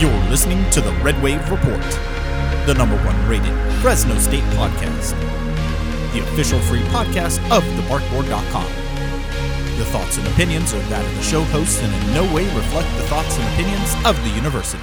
You're listening to the Red Wave Report, the number one rated Fresno State podcast, the official free podcast of thebarkboard.com. The thoughts and opinions are that of the show hosts and in no way reflect the thoughts and opinions of the university.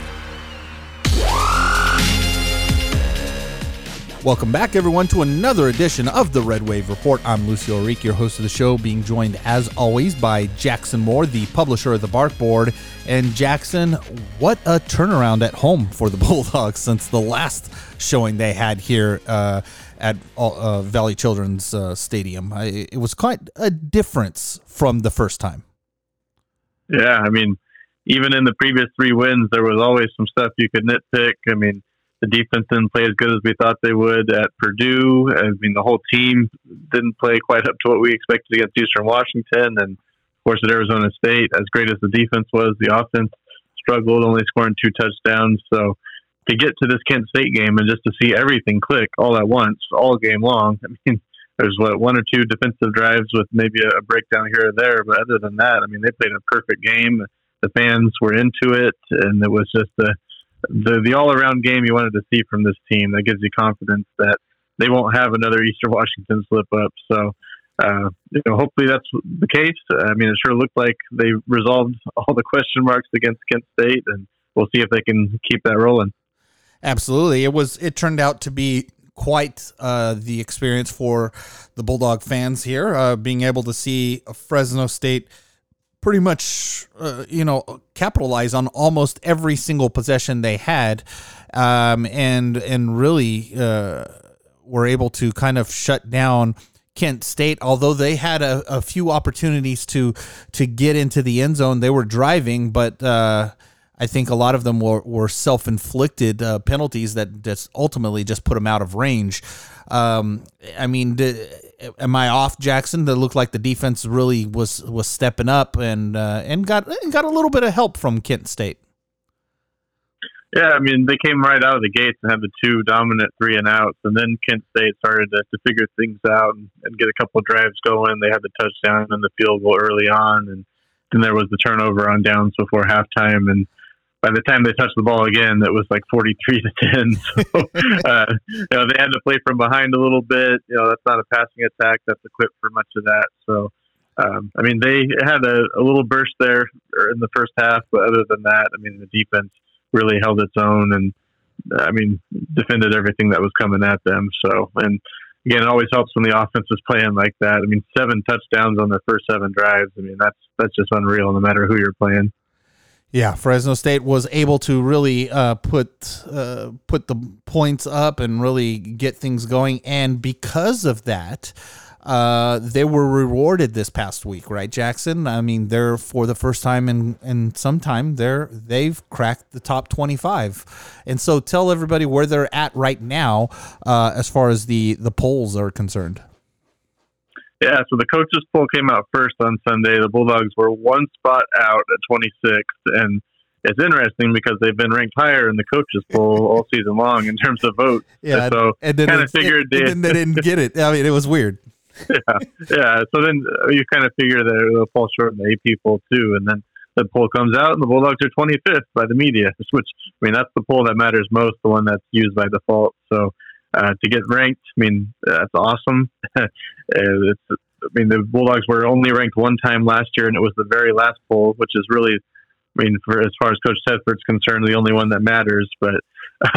Welcome back, everyone, to another edition of the Red Wave Report. I'm Lucio Ourique, your host of the show, being joined as always by Jackson Moore, the publisher of the Barkboard. And Jackson, what a turnaround at home for the Bulldogs since the last showing they had here uh, at uh, Valley Children's uh, Stadium. I, it was quite a difference from the first time. Yeah, I mean, even in the previous three wins, there was always some stuff you could nitpick. I mean, the defense didn't play as good as we thought they would at Purdue. I mean, the whole team didn't play quite up to what we expected against Eastern Washington. And of course, at Arizona State, as great as the defense was, the offense struggled, only scoring two touchdowns. So to get to this Kent State game and just to see everything click all at once, all game long, I mean, there's what one or two defensive drives with maybe a, breakdown here or there, but other than that, I mean, they played a perfect game. The fans were into it, and it was just a the the all around game you wanted to see from this team. That gives you confidence that they won't have another Eastern Washington slip up. So, uh, you know, hopefully that's the case. I mean, it sure looked like they resolved all the question marks against Kent State, and we'll see if they can keep that rolling. Absolutely, it was. It turned out to be quite uh, the experience for the Bulldog fans here, uh, being able to see Fresno State pretty much, uh, you know, capitalize on almost every single possession they had, um, and and really uh, were able to kind of shut down. Kent State, although they had a, a few opportunities to to get into the end zone, they were driving, but uh, I think a lot of them were, were self inflicted uh, penalties that just ultimately just put them out of range. Um, I mean, am I off, Jackson? That looked like the defense really was was stepping up and uh, and got and got a little bit of help from Kent State. Yeah, I mean they came right out of the gates and had the two dominant three and outs, and then Kent State started to, to figure things out and, and get a couple of drives going. They had the touchdown and the field goal early on, and then there was the turnover on downs before halftime, and by the time they touched the ball again, it was like 43 to 10. So, uh, you know, they had to play from behind a little bit. You know, that's not a passing attack that's equipped for much of that. So, um, I mean, they had a, a, little burst there in the first half, but other than that, I mean, the defense really held its own and, I mean, defended everything that was coming at them. So, and again, it always helps when the offense is playing like that. I mean, seven touchdowns on their first seven drives. I mean, that's that's just unreal, no matter who you're playing. Yeah, Fresno State was able to really uh, put uh, put the points up and really get things going, and because of that, uh, they were rewarded this past week, right, Jackson? I mean, they're for the first time in in some time they're they've cracked the top twenty five, and so tell everybody where they're at right now uh, as far as the the polls are concerned. Yeah, so the coaches poll came out first on Sunday. The Bulldogs were one spot out at 26th, and it's interesting because they've been ranked higher in the coaches poll all season long in terms of votes. Yeah, and so and then kind of figured it, and then they didn't get it. I mean, it was weird. yeah, yeah. So then you kind of figure that they'll fall short in the AP poll too, and then the poll comes out, and the Bulldogs are 25th by the media, which I mean that's the poll that matters most, the one that's used by default. So uh, to get ranked. I mean, that's awesome. it's, I mean, the Bulldogs were only ranked one time last year, and it was the very last poll, which is really, I mean, for as far as Coach Tedford's concerned, the only one that matters. But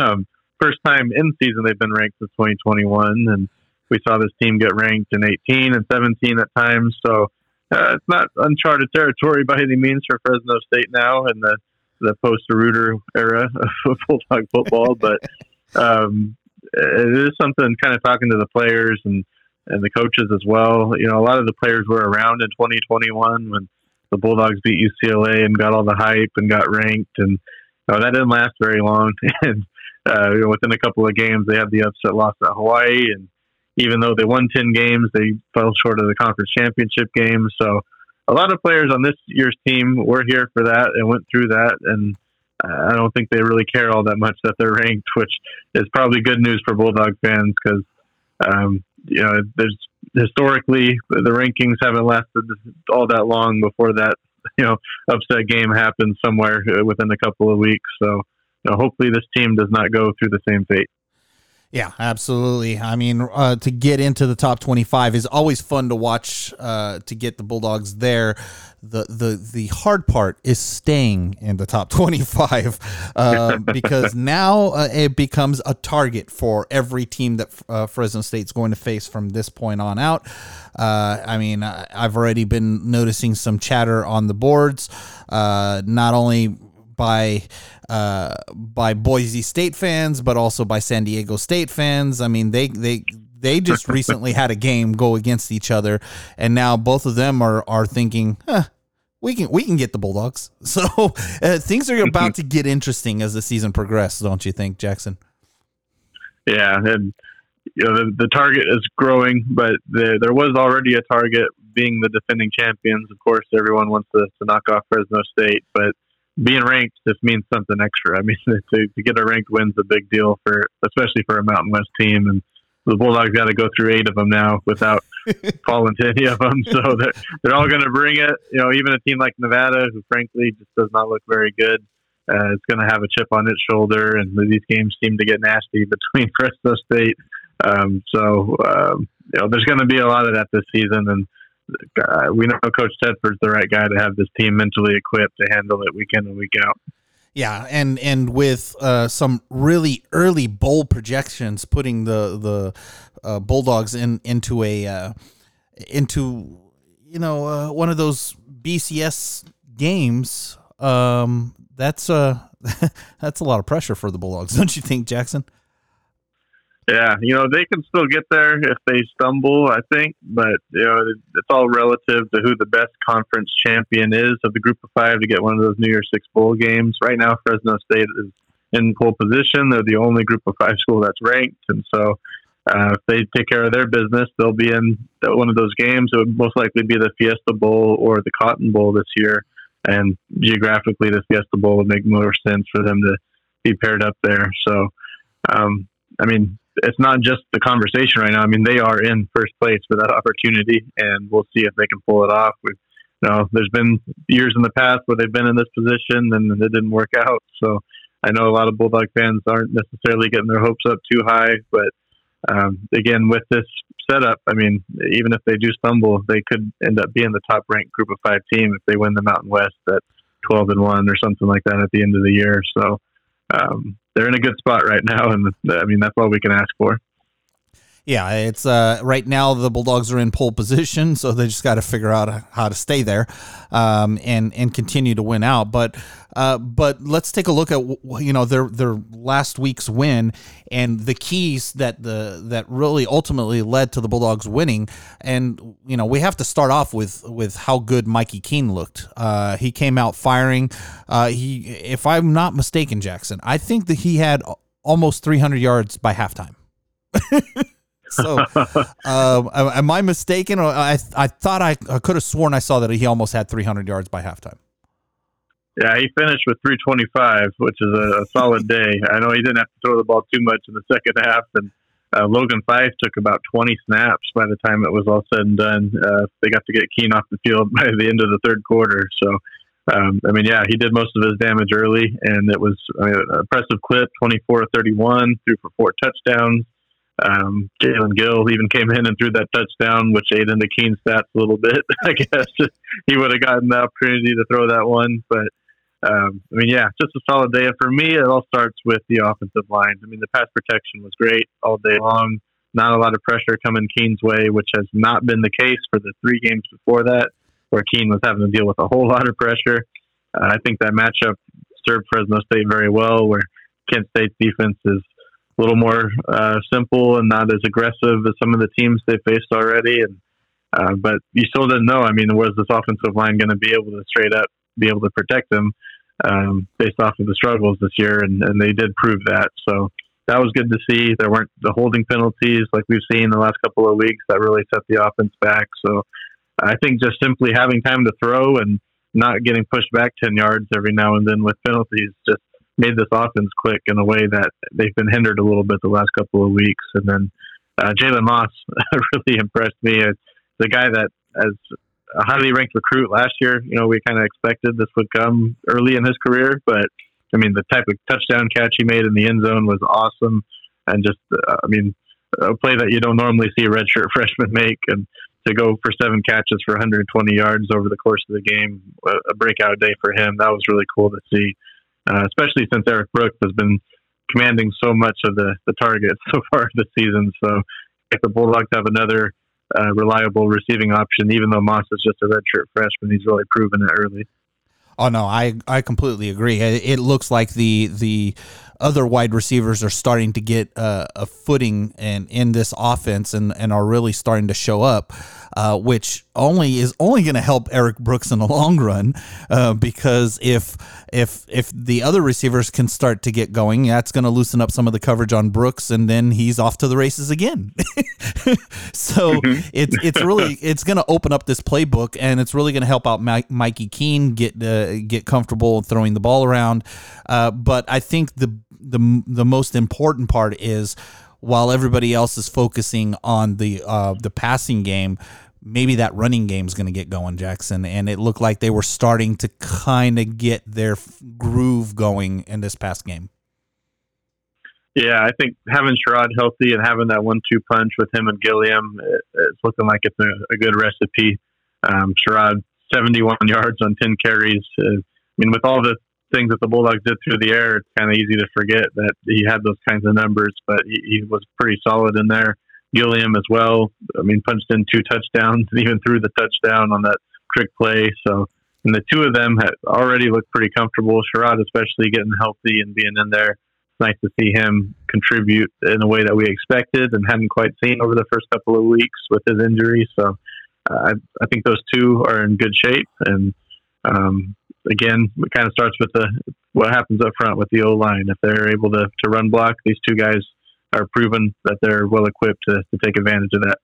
um, first time in season they've been ranked since 2021, and we saw this team get ranked in 18 and 17 at times. So uh, it's not uncharted territory by any means for Fresno State now in the the post Reuter era of Bulldog football, but um, it is something kind of talking to the players and and the coaches as well. You know, a lot of the players were around in 2021 when the Bulldogs beat UCLA and got all the hype and got ranked, and you know, that didn't last very long. and uh, you know, within a couple of games, they had the upset loss at Hawaii, and even though they won 10 games, they fell short of the conference championship game. So a lot of players on this year's team were here for that and went through that, and I don't think they really care all that much that they're ranked, which is probably good news for Bulldog fans because um, you know there's historically the rankings haven't lasted all that long before that you know upset game happens somewhere within a couple of weeks. So you know, hopefully this team does not go through the same fate. Yeah, absolutely. I mean, uh, to get into the top 25 is always fun to watch. Uh, to get the Bulldogs there, the the the hard part is staying in the top 25 uh, because now uh, it becomes a target for every team that uh, Fresno State's going to face from this point on out. Uh, I mean, I've already been noticing some chatter on the boards, not only by uh, by Boise State fans, but also by San Diego State fans. I mean, they they they just recently had a game go against each other, and now both of them are are thinking, huh, we can we can get the Bulldogs. So uh, things are about to get interesting as the season progresses, don't you think, Jackson? Yeah, and you know the, the target is growing, but the, there was already a target being the defending champions. Of course, everyone wants to, to knock off Fresno State, but being ranked just means something extra. I mean, to, to get a ranked win's a big deal for, especially for a Mountain West team. And the Bulldogs got to go through eight of them now without falling to any of them. So they're, they're all going to bring it. You know, even a team like Nevada, who frankly just does not look very good, uh, is going to have a chip on its shoulder. And these games seem to get nasty between Fresno State. Um, so, um, you know, there's going to be a lot of that this season. And, uh, we know Coach Tedford's the right guy to have this team mentally equipped to handle it week in and week out. Yeah, and and with uh, some really early bowl projections, putting the the uh, Bulldogs in into a uh, into you know uh, one of those BCS games. Um, that's uh that's a lot of pressure for the Bulldogs, don't you think, Jackson? Yeah, you know they can still get there if they stumble. I think, but you know it's all relative to who the best conference champion is of the group of five to get one of those New Year's Six bowl games. Right now, Fresno State is in pole position. They're the only group of five school that's ranked, and so uh, if they take care of their business, they'll be in one of those games. It would most likely be the Fiesta Bowl or the Cotton Bowl this year. And geographically, the Fiesta Bowl would make more sense for them to be paired up there. So, um, I mean, it's not just the conversation right now. I mean, they are in first place for that opportunity, and we'll see if they can pull it off. We've, you know, there's been years in the past where they've been in this position and it didn't work out. So I know a lot of Bulldog fans aren't necessarily getting their hopes up too high, but um, again, with this setup, I mean, even if they do stumble, they could end up being the top ranked group of five team if they win the Mountain West at 12 and one or something like that at the end of the year. So, um, they're in a good spot right now, and I mean that's all we can ask for. Yeah, it's uh, right now the Bulldogs are in pole position, so they just got to figure out how to stay there um, and and continue to win out. But uh, but let's take a look at you know their their last week's win and the keys that the that really ultimately led to the Bulldogs winning. And you know we have to start off with with how good Mikey Keene looked. Uh, he came out firing. Uh, he, if I'm not mistaken, Jackson, I think that he had almost 300 yards by halftime. so, um, am I mistaken? Or I I thought I, I could have sworn I saw that he almost had 300 yards by halftime. Yeah, he finished with 325, which is a, a solid day. I know he didn't have to throw the ball too much in the second half, and uh, Logan Fife took about 20 snaps by the time it was all said and done. Uh, they got to get Keene off the field by the end of the third quarter. So, um, I mean, yeah, he did most of his damage early, and it was I mean, an impressive clip 24 31, threw for four touchdowns. Um, Jalen Gill even came in and threw that touchdown, which ate into Keene's stats a little bit. I guess he would have gotten the opportunity to throw that one, but um, I mean, yeah, just a solid day. For me, it all starts with the offensive line. I mean, the pass protection was great all day long. Not a lot of pressure coming Keene's way, which has not been the case for the three games before that, where Keene was having to deal with a whole lot of pressure. Uh, I think that matchup served Fresno State very well, where Kent State's defense is a little more uh, simple and not as aggressive as some of the teams they faced already. And uh, but you still didn't know. I mean, was this offensive line going to be able to straight up be able to protect them um, based off of the struggles this year, and, and they did prove that. So that was good to see. There weren't the holding penalties like we've seen the last couple of weeks that really set the offense back. So I think just simply having time to throw and not getting pushed back 10 yards every now and then with penalties just made this offense click in a way that they've been hindered a little bit the last couple of weeks. And then uh, Jalen Moss really impressed me. It's the guy that, as a highly ranked recruit last year. You know, we kind of expected this would come early in his career, but I mean, the type of touchdown catch he made in the end zone was awesome, and just uh, I mean, a play that you don't normally see a redshirt freshman make, and to go for seven catches for 120 yards over the course of the game, a breakout day for him. That was really cool to see, uh, especially since Erik Brooks has been commanding so much of the the targets so far this season. So if the Bulldogs have another uh, reliable receiving option, even though Moss is just a redshirt freshman, he's really proven it early. Oh no, I I completely agree. It, looks like the the other wide receivers are starting to get uh, a footing and in this offense and, and are really starting to show up, uh, which only is only going to help Erik Brooks in the long run uh, because if if if the other receivers can start to get going, that's going to loosen up some of the coverage on Brooks, and then he's off to the races again. so mm-hmm. it's it's really it's going to open up this playbook, and it's really going to help out Mike, Mikey Keene get uh, get comfortable throwing the ball around. Uh, but I think the the the most important part is while everybody else is focusing on the uh, the passing game, maybe that running game is going to get going, Jackson. And it looked like they were starting to kind of get their groove going in this past game. Yeah, I think having Sherrod healthy and having that one-two punch with him and Gilliam, it's looking like it's a, a good recipe. Um, Sherrod, 71 yards on 10 carries. Uh, I mean, with all the things that the Bulldogs did through the air, it's kind of easy to forget that he had those kinds of numbers, but he, he was pretty solid in there. Gilliam as well. I mean, punched in two touchdowns, and even threw the touchdown on that trick play. So, and the two of them had already looked pretty comfortable. Sherrod, especially getting healthy and being in there. It's nice to see him contribute in a way that we expected and hadn't quite seen over the first couple of weeks with his injury. So, uh, I, I think those two are in good shape. And um, again, it kind of starts with the what happens up front with the O line. If they're able to, to run block, these two guys are proven that they're well equipped to, to take advantage of that.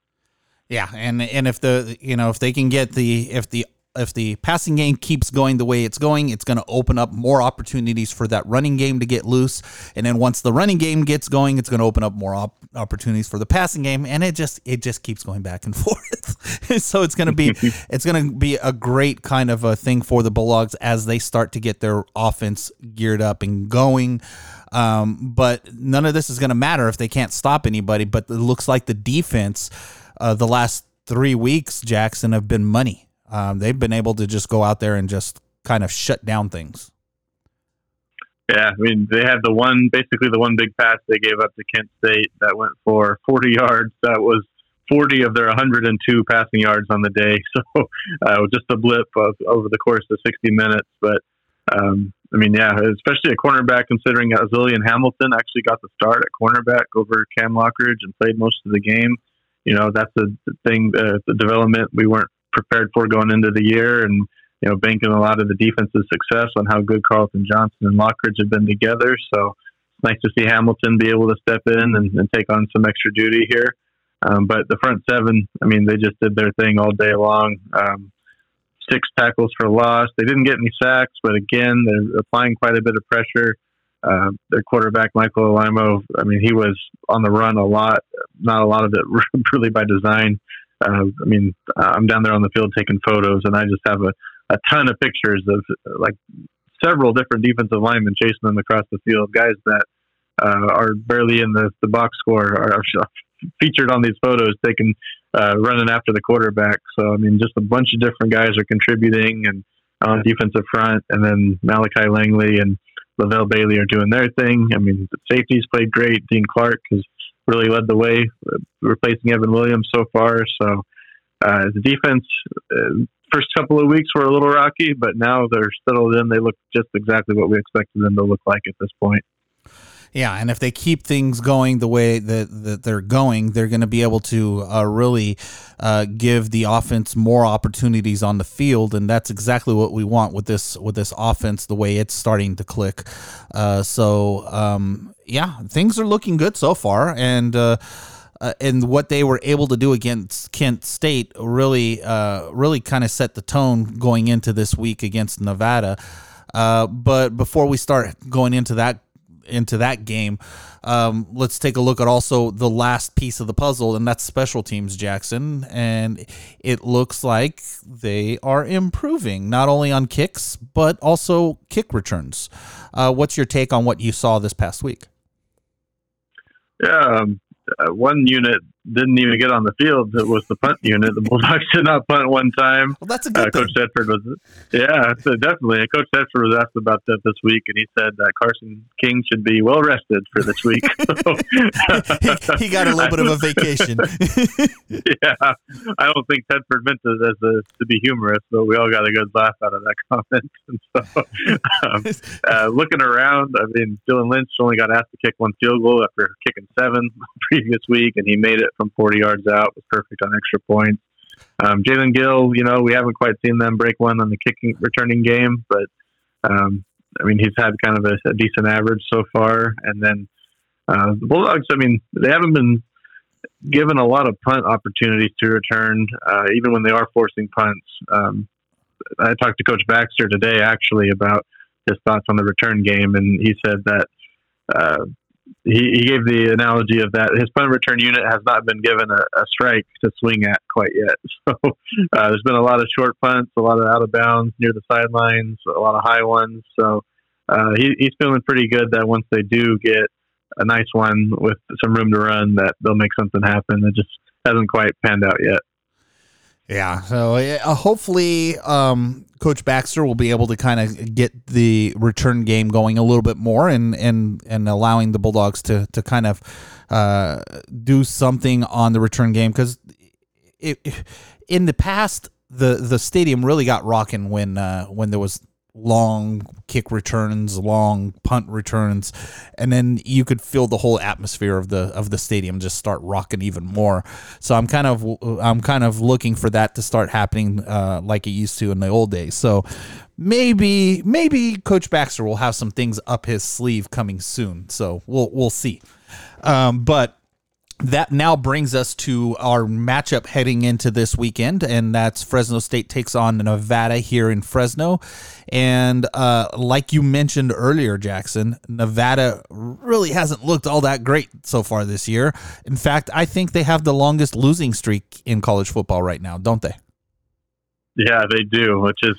Yeah, and and if the you know if they can get the if the if the passing game keeps going the way it's going, it's going to open up more opportunities for that running game to get loose. And then once the running game gets going, it's going to open up more op- opportunities for the passing game, and it just it just keeps going back and forth. so it's going to be it's going to be a great kind of a thing for the Bulldogs as they start to get their offense geared up and going. Um, but none of this is going to matter if they can't stop anybody. But it looks like the defense, uh, the last three weeks, Jackson have been money um, they've been able to just go out there and just kind of shut down things. Yeah, I mean they had the one basically the one big pass they gave up to Kent State that went for 40 yards. That was 40 of their 102 passing yards on the day. So uh, just a blip of, over the course of 60 minutes. But um, I mean, yeah, especially a cornerback considering Al'Zillion Hamilton actually got the start at cornerback over Cam Lockridge and played most of the game. You know, that's a thing, uh, the development we weren't prepared for going into the year and you know banking a lot of the defense's success on how good Carlton Johnson and Lockridge have been together. So it's nice to see Hamilton be able to step in and, and take on some extra duty here. Um, but the front seven, I mean, they just did their thing all day long. Um, six tackles for loss. They didn't get any sacks, but again, they're applying quite a bit of pressure. Uh, their quarterback, Michael Alaimo, I mean, he was on the run a lot, not a lot of it really by design. Uh, I mean, I'm down there on the field taking photos, and I just have a, a ton of pictures of like several different defensive linemen chasing them across the field. Guys that uh, are barely in the, the box score are, are featured on these photos, taking uh, running after the quarterback. So I mean, just a bunch of different guys are contributing, and on defensive front, and then Malachi Langley and Levelle Bailey are doing their thing. I mean, the safeties played great. Dean Clark has really led the way, replacing Evan Williams so far. So uh, the defense, uh, first couple of weeks were a little rocky, but now they're settled in. They look just exactly what we expected them to look like at this point. Yeah, and if they keep things going the way that, that they're going, they're going to be able to uh, really uh, give the offense more opportunities on the field, and that's exactly what we want with this with this offense. The way it's starting to click, uh, so um, yeah, things are looking good so far, and. Uh, and what they were able to do against Kent State really, uh, really kind of set the tone going into this week against Nevada. Uh, but before we start going into that into that game. Um, let's take a look at also the last piece of the puzzle, and that's special teams, Jackson. And it looks like they are improving not only on kicks but also kick returns. Uh, what's your take on what you saw this past week? Yeah, um, uh, one unit didn't even get on the field. It was the punt unit. The Bulldogs did not punt one time. Well, that's a good uh, Coach Tedford was, yeah, so definitely. Coach Tedford was asked about that this week, and he said that Carson King should be well rested for this week. he, he, got a little bit of a vacation. yeah, I don't think Tedford meant it as a, to be humorous, but we all got a good laugh out of that comment. And so, um, uh, looking around, I mean, Dylan Lynch only got asked to kick one field goal after kicking seven previous week, and he made it from 40 yards out. Was perfect on extra points. Um, Jalen Gill, you know, we haven't quite seen them break one on the kicking returning game, but um, I mean, he's had kind of a, a, decent average so far. And then uh, the Bulldogs, I mean, they haven't been given a lot of punt opportunities to return, uh, even when they are forcing punts. Um, I talked to Coach Baxter today actually about his thoughts on the return game, and he said that uh, he, he gave the analogy of that his punt return unit has not been given a, a strike to swing at quite yet. So uh, there's been a lot of short punts, a lot of out of bounds near the sidelines, a lot of high ones. So uh, he, he's feeling pretty good that once they do get a nice one with some room to run, that they'll make something happen. It just hasn't quite panned out yet. Yeah. So uh, hopefully, um, Coach Baxter will be able to kind of get the return game going a little bit more, and and and allowing the Bulldogs to to kind of uh, do something on the return game because in the past the the stadium really got rocking when uh, when there was long kick returns, long punt returns, and then you could feel the whole atmosphere of the of the stadium just start rocking even more. So I'm kind of I'm kind of looking for that to start happening uh, like it used to in the old days. So maybe maybe Coach Baxter will have some things up his sleeve coming soon. So we'll we'll see. Um, but that now brings us to our matchup heading into this weekend, and that's Fresno State takes on Nevada here in Fresno. And uh, like you mentioned earlier, Jackson, Nevada really hasn't looked all that great so far this year. In fact, I think they have the longest losing streak in college football right now, don't they? Yeah, they do, which is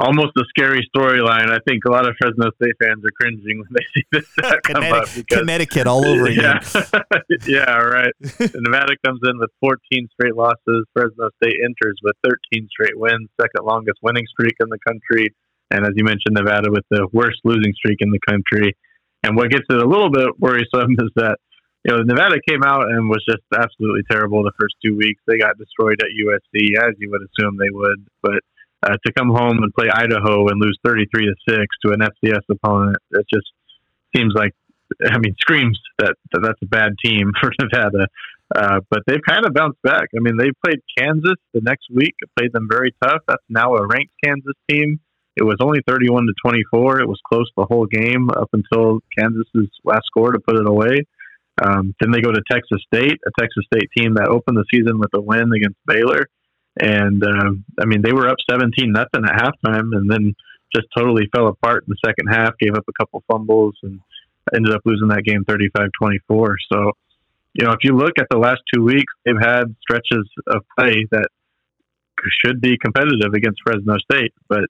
almost a scary storyline. I think a lot of Fresno State fans are cringing when they see this come up. Because, Connecticut all over again. Yeah, yeah, right. Nevada comes in with 14 straight losses. Fresno State enters with 13 straight wins, second longest winning streak in the country. And as you mentioned, Nevada with the worst losing streak in the country. And what gets it a little bit worrisome is that you know, Nevada came out and was just absolutely terrible the first two weeks. They got destroyed at USC, as you would assume they would. But uh, to come home and play Idaho and lose 33 to 6 to an FCS opponent, it just seems like, I mean, screams that, that that's a bad team for Nevada. Uh, but they've kind of bounced back. I mean, they played Kansas the next week, played them very tough. That's now a ranked Kansas team. It was only 31 to 24. It was close the whole game up until Kansas's last score to put it away. Um, then they go to Texas State, a Texas State team that opened the season with a win against Baylor and uh, I mean, they were up 17 nothing at halftime, and then just totally fell apart in the second half. Gave up a couple fumbles and ended up losing that game 35-24. So, you know, if you look at the last two weeks, they've had stretches of play that should be competitive against Fresno State, but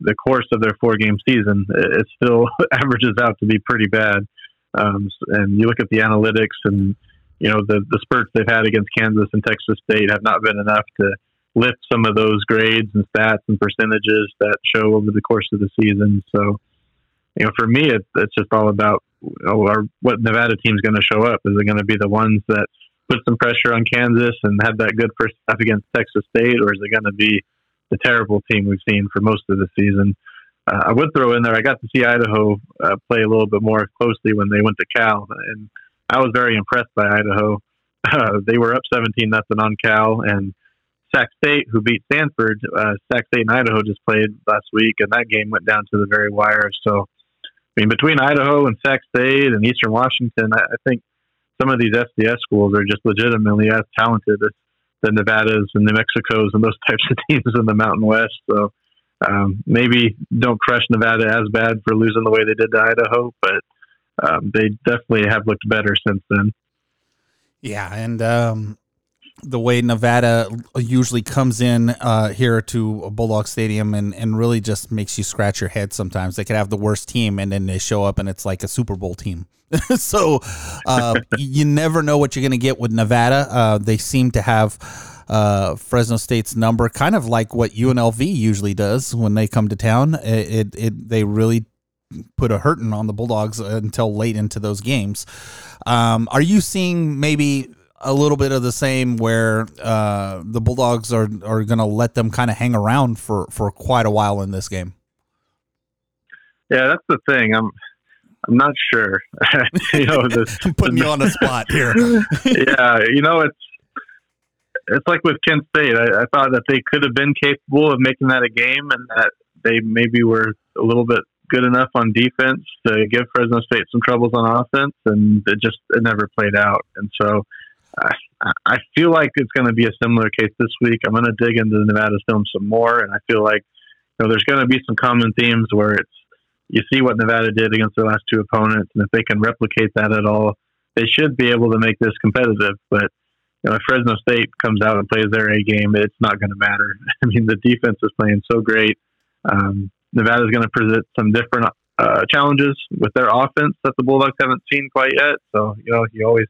the course of their four-game season, it still averages out to be pretty bad. Um, and you look at the analytics, and you know the the spurts they've had against Kansas and Texas State have not been enough to lift some of those grades and stats and percentages that show over the course of the season. So, you know, for me, it, it's just all about our, what Nevada team's going to show up. Is it going to be the ones that put some pressure on Kansas and have that good first half against Texas State, or is it going to be the terrible team we've seen for most of the season? Uh, I would throw in there. I got to see Idaho uh, play a little bit more closely when they went to Cal, and I was very impressed by Idaho. Uh, they were up 17 nothing on Cal, and Sac State, who beat Stanford. Uh, Sac State and Idaho just played last week, and that game went down to the very wire. So, I mean, between Idaho and Sac State and Eastern Washington, I, I think some of these FCS schools are just legitimately as talented as the Nevadas and New Mexicos and those types of teams in the Mountain West. So, um, maybe don't crush Nevada as bad for losing the way they did to Idaho, but um, they definitely have looked better since then. Yeah, and um, the way Nevada usually comes in uh, here to Bulldog Stadium and, and really just makes you scratch your head sometimes. They could have the worst team and then they show up and it's like a Super Bowl team. so uh, you never know what you're going to get with Nevada. Uh, they seem to have uh, Fresno State's number, kind of like what UNLV usually does when they come to town. It, it, it they really put a hurting on the Bulldogs until late into those games. Um, are you seeing maybe a little bit of the same where uh, the Bulldogs are are going to let them kind of hang around for for quite a while in this game. Yeah, that's the thing. I'm I'm not sure. you know, this, I'm putting you on the spot here. yeah, you know, it's it's like with Kent State. I, I thought that they could have been capable of making that a game, and that they maybe were a little bit good enough on defense to give Fresno State some troubles on offense, and it just it never played out. And so I, feel like it's going to be a similar case this week. I'm going to dig into the Nevada film some more, and I feel like you know there's going to be some common themes where it's you see what Nevada did against their last two opponents, and if they can replicate that at all, they should be able to make this competitive. But you know, if Fresno State comes out and plays their A game, it's not going to matter. I mean, the defense is playing so great. Um, Nevada is going to present some different uh, challenges with their offense that the Bulldogs haven't seen quite yet. So you know, you always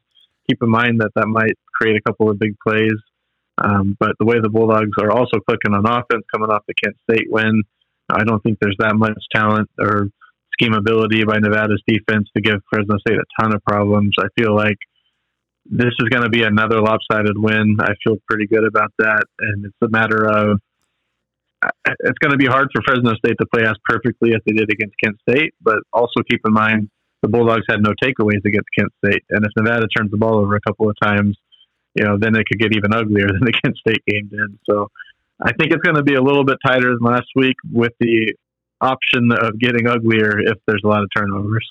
keep in mind that that might create a couple of big plays. Um, but the way the Bulldogs are also clicking on offense coming off the Kent State win, I don't think there's that much talent or scheme ability by Nevada's defense to give Fresno State a ton of problems. I feel like this is going to be another lopsided win. I feel pretty good about that. And it's a matter of it's going to be hard for Fresno State to play as perfectly as they did against Kent State, but also keep in mind the Bulldogs had no takeaways against Kent State. And if Nevada turns the ball over a couple of times, you know, then it could get even uglier than the Kent State game did. So I think it's going to be a little bit tighter than last week with the option of getting uglier if there's a lot of turnovers.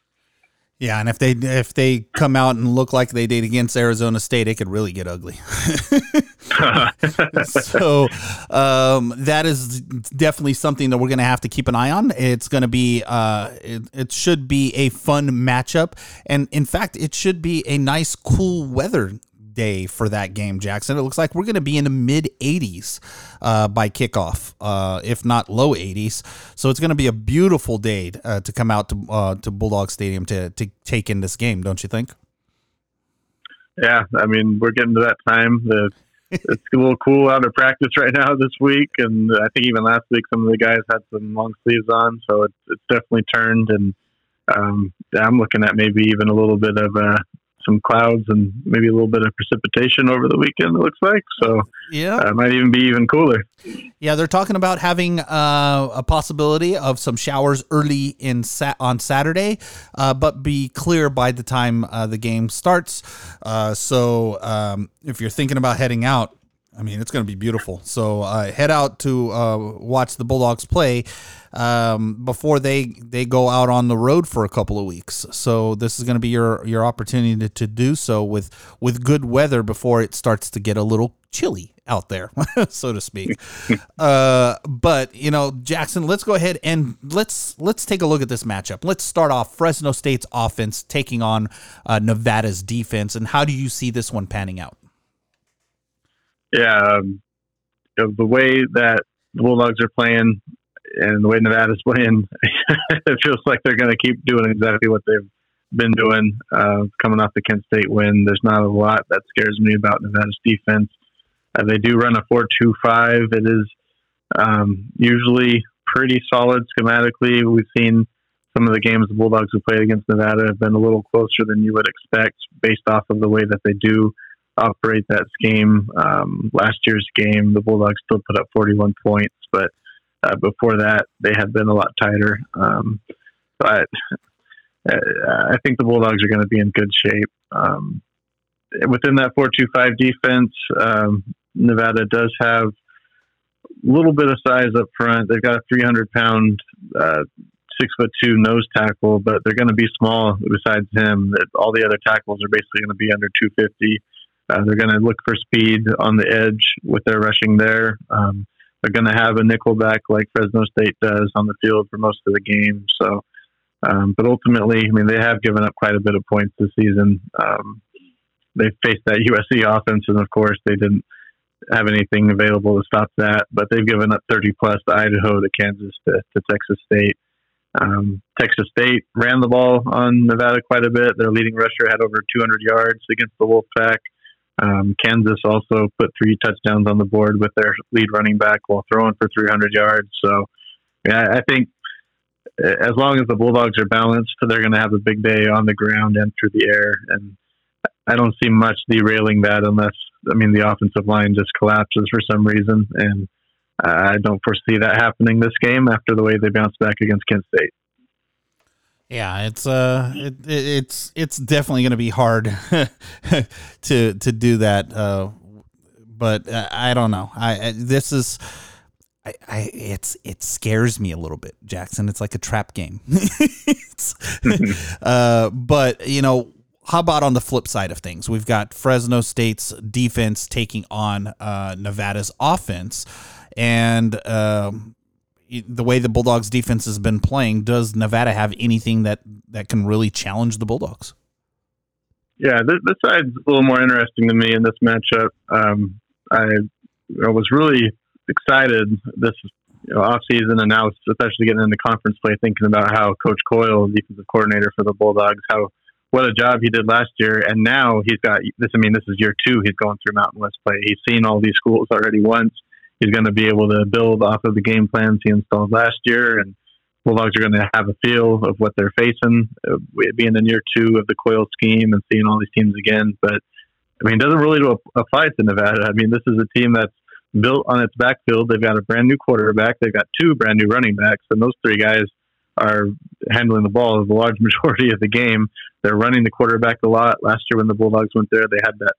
Yeah, and if they if they come out and look like they did against Arizona State, it could really get ugly. so um, that is definitely something that we're going to have to keep an eye on. It's going to be uh, it, it should be a fun matchup, and in fact, it should be a nice cool weather day for that game, Jackson. It looks like we're going to be in the mid 80s uh, by kickoff, uh, if not low 80s. So it's going to be a beautiful day uh, to come out to uh, to Bulldog Stadium to to take in this game, don't you think? Yeah, I mean we're getting to that time. The, it's a little cool out of practice right now this week, and I think even last week some of the guys had some long sleeves on, so it's, it's definitely turned. And um, I'm looking at maybe even a little bit of a some clouds and maybe a little bit of precipitation over the weekend. It looks like so. Yeah, uh, might even be even cooler. Yeah, they're talking about having uh, a possibility of some showers early in sat- on Saturday, uh, but be clear by the time uh, the game starts. Uh, so um, if you're thinking about heading out, I mean, it's going to be beautiful. So uh, head out to uh, watch the Bulldogs play um, before they they go out on the road for a couple of weeks. So this is going to be your your opportunity to, to do so with with good weather before it starts to get a little chilly out there, so to speak. uh, but you know, Jackson, let's go ahead and let's let's take a look at this matchup. Let's start off Fresno State's offense taking on uh, Nevada's defense, and how do you see this one panning out? Yeah, um, the way that the Bulldogs are playing and the way Nevada's playing, it feels like they're going to keep doing exactly what they've been doing. Uh, coming off the Kent State win, there's not a lot that scares me about Nevada's defense. Uh, they do run a four-two-five. It is um, usually pretty solid schematically. We've seen some of the games the Bulldogs have played against Nevada have been a little closer than you would expect based off of the way that they do operate that scheme. Um, last year's game, the Bulldogs still put up 41 points, but uh, before that, they had been a lot tighter. Um, but uh, I think the Bulldogs are going to be in good shape. Um, within that 4-2-5 defense, um, Nevada does have a little bit of size up front. They've got a 300 pound, uh, six foot two nose tackle, but they're going to be small besides him. All the other tackles are basically going to be under 250. Uh, they're going to look for speed on the edge with their rushing there. Um, they're going to have a nickelback like Fresno State does on the field for most of the game. So Um, but ultimately, I mean, they have given up quite a bit of points this season. Um, they faced that USC offense, and of course, they didn't have anything available to stop that. But they've given up 30 plus to Idaho, to Kansas, to, to Texas State. Um, Texas State ran the ball on Nevada quite a bit. Their leading rusher had over 200 yards against the Wolfpack. Um, Kansas also put three touchdowns on the board with their lead running back while throwing for 300 yards. So, yeah, I think as long as the Bulldogs are balanced, they're going to have a big day on the ground and through the air. And I don't see much derailing that unless, I mean, the offensive line just collapses for some reason. And I don't foresee that happening this game after the way they bounced back against Kent State. Yeah, it's uh, it, it's it's definitely going to be hard to to do that. Uh, but uh, I don't know. I, I this is. I, I, it's it scares me a little bit, Jackson. It's like a trap game. uh, but you know, how about on the flip side of things? We've got Fresno State's defense taking on uh, Nevada's offense, and um, the way the Bulldogs defense has been playing, does Nevada have anything that that can really challenge the Bulldogs? Yeah, this, this side's a little more interesting to me in this matchup. Um, I, I was really excited this you know, off season and now especially getting into conference play, thinking about how Coach Coyle, defensive coordinator for the Bulldogs, how what a job he did last year, and now he's got this. I mean, this is year two. He's going through Mountain West play. He's seen all these schools already once he's going to be able to build off of the game plans he installed last year, and Bulldogs are going to have a feel of what they're facing, uh, being in year two of the Coyle scheme and seeing all these teams again. But I mean, it doesn't really do a apply to Nevada. I mean, this is a team that's built on its backfield. They've got a brand new quarterback. They've got two brand new running backs, and those three guys are handling the ball the large majority of the game. They're running the quarterback a lot. Last year when the Bulldogs went there, they had that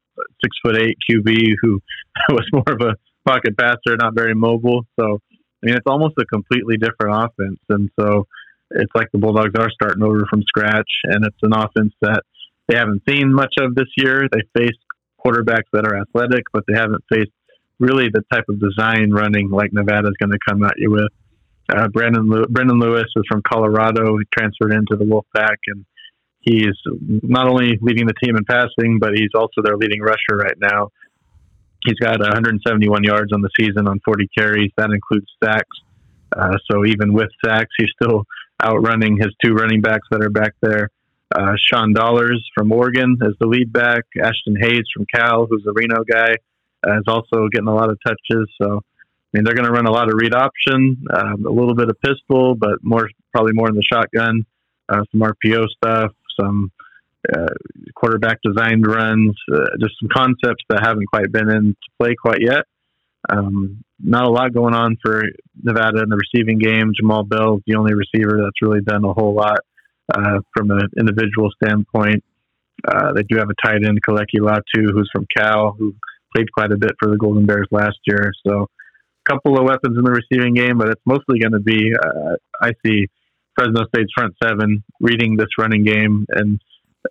six foot eight QB who was more of a pocket passer, not very mobile. So, I mean, it's almost a completely different offense. And so it's like the Bulldogs are starting over from scratch, and it's an offense that they haven't seen much of this year. They faced quarterbacks that are athletic, but they haven't faced really the type of design running like Nevada is going to come at you with. Uh, Brandon Lew- Brendan Lewis is from Colorado. He transferred into the Wolfpack, and he's not only leading the team in passing, but he's also their leading rusher right now. He's got 171 yards on the season on 40 carries. That includes sacks. Uh, so even with sacks, he's still outrunning his two running backs that are back there. Uh, Sean Dollars from Oregon is the lead back. Ashton Hayes from Cal, who's a Reno guy, uh, is also getting a lot of touches. So, I mean, they're going to run a lot of read option, um, a little bit of pistol, but more probably more in the shotgun, uh, some RPO stuff, some uh, quarterback designed runs, uh, just some concepts that haven't quite been into play quite yet. Um, not a lot going on for Nevada in the receiving game. Jamal Bell is the only receiver that's really done a whole lot uh, from an individual standpoint. Uh, they do have a tight end, Keleki Latu, who's from Cal, who played quite a bit for the Golden Bears last year. So, a couple of weapons in the receiving game, but it's mostly going to be, uh, I see Fresno State's front seven reading this running game and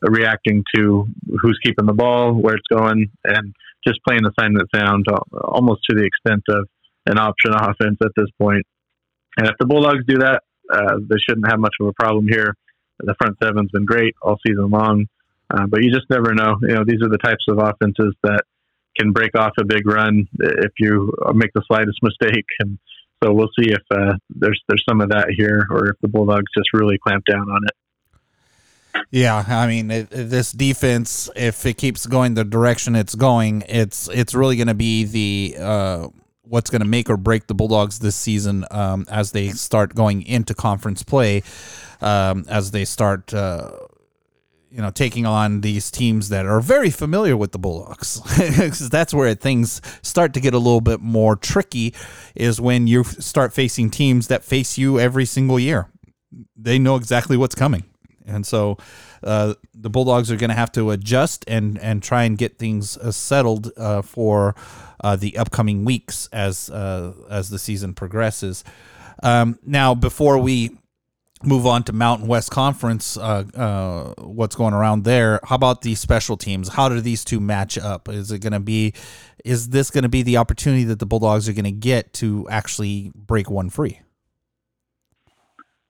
reacting to who's keeping the ball, where it's going, and just playing assignment sound almost to the extent of an option offense at this point. And if the Bulldogs do that, uh, they shouldn't have much of a problem here. The front seven's been great all season long, uh, but you just never know. You know, these are the types of offenses that can break off a big run if you make the slightest mistake. And so we'll see if uh, there's there's some of that here, or if the Bulldogs just really clamp down on it. Yeah, I mean, it, this defense, if it keeps going the direction it's going, it's it's really going to be the uh, what's going to make or break the Bulldogs this season um, as they start going into conference play, um, as they start. Uh, you know, taking on these teams that are very familiar with the Bulldogs. that's where things start to get a little bit more tricky, is when you start facing teams that face you every single year. They know exactly what's coming. And so uh, the Bulldogs are going to have to adjust and, and try and get things uh, settled uh, for uh, the upcoming weeks as uh, as the season progresses. Um, now, before we move on to Mountain West Conference, uh, what's going around there? How about the special teams? How do these two match up? Is it going to be? Is this going to be the opportunity that the Bulldogs are going to get to actually break one free?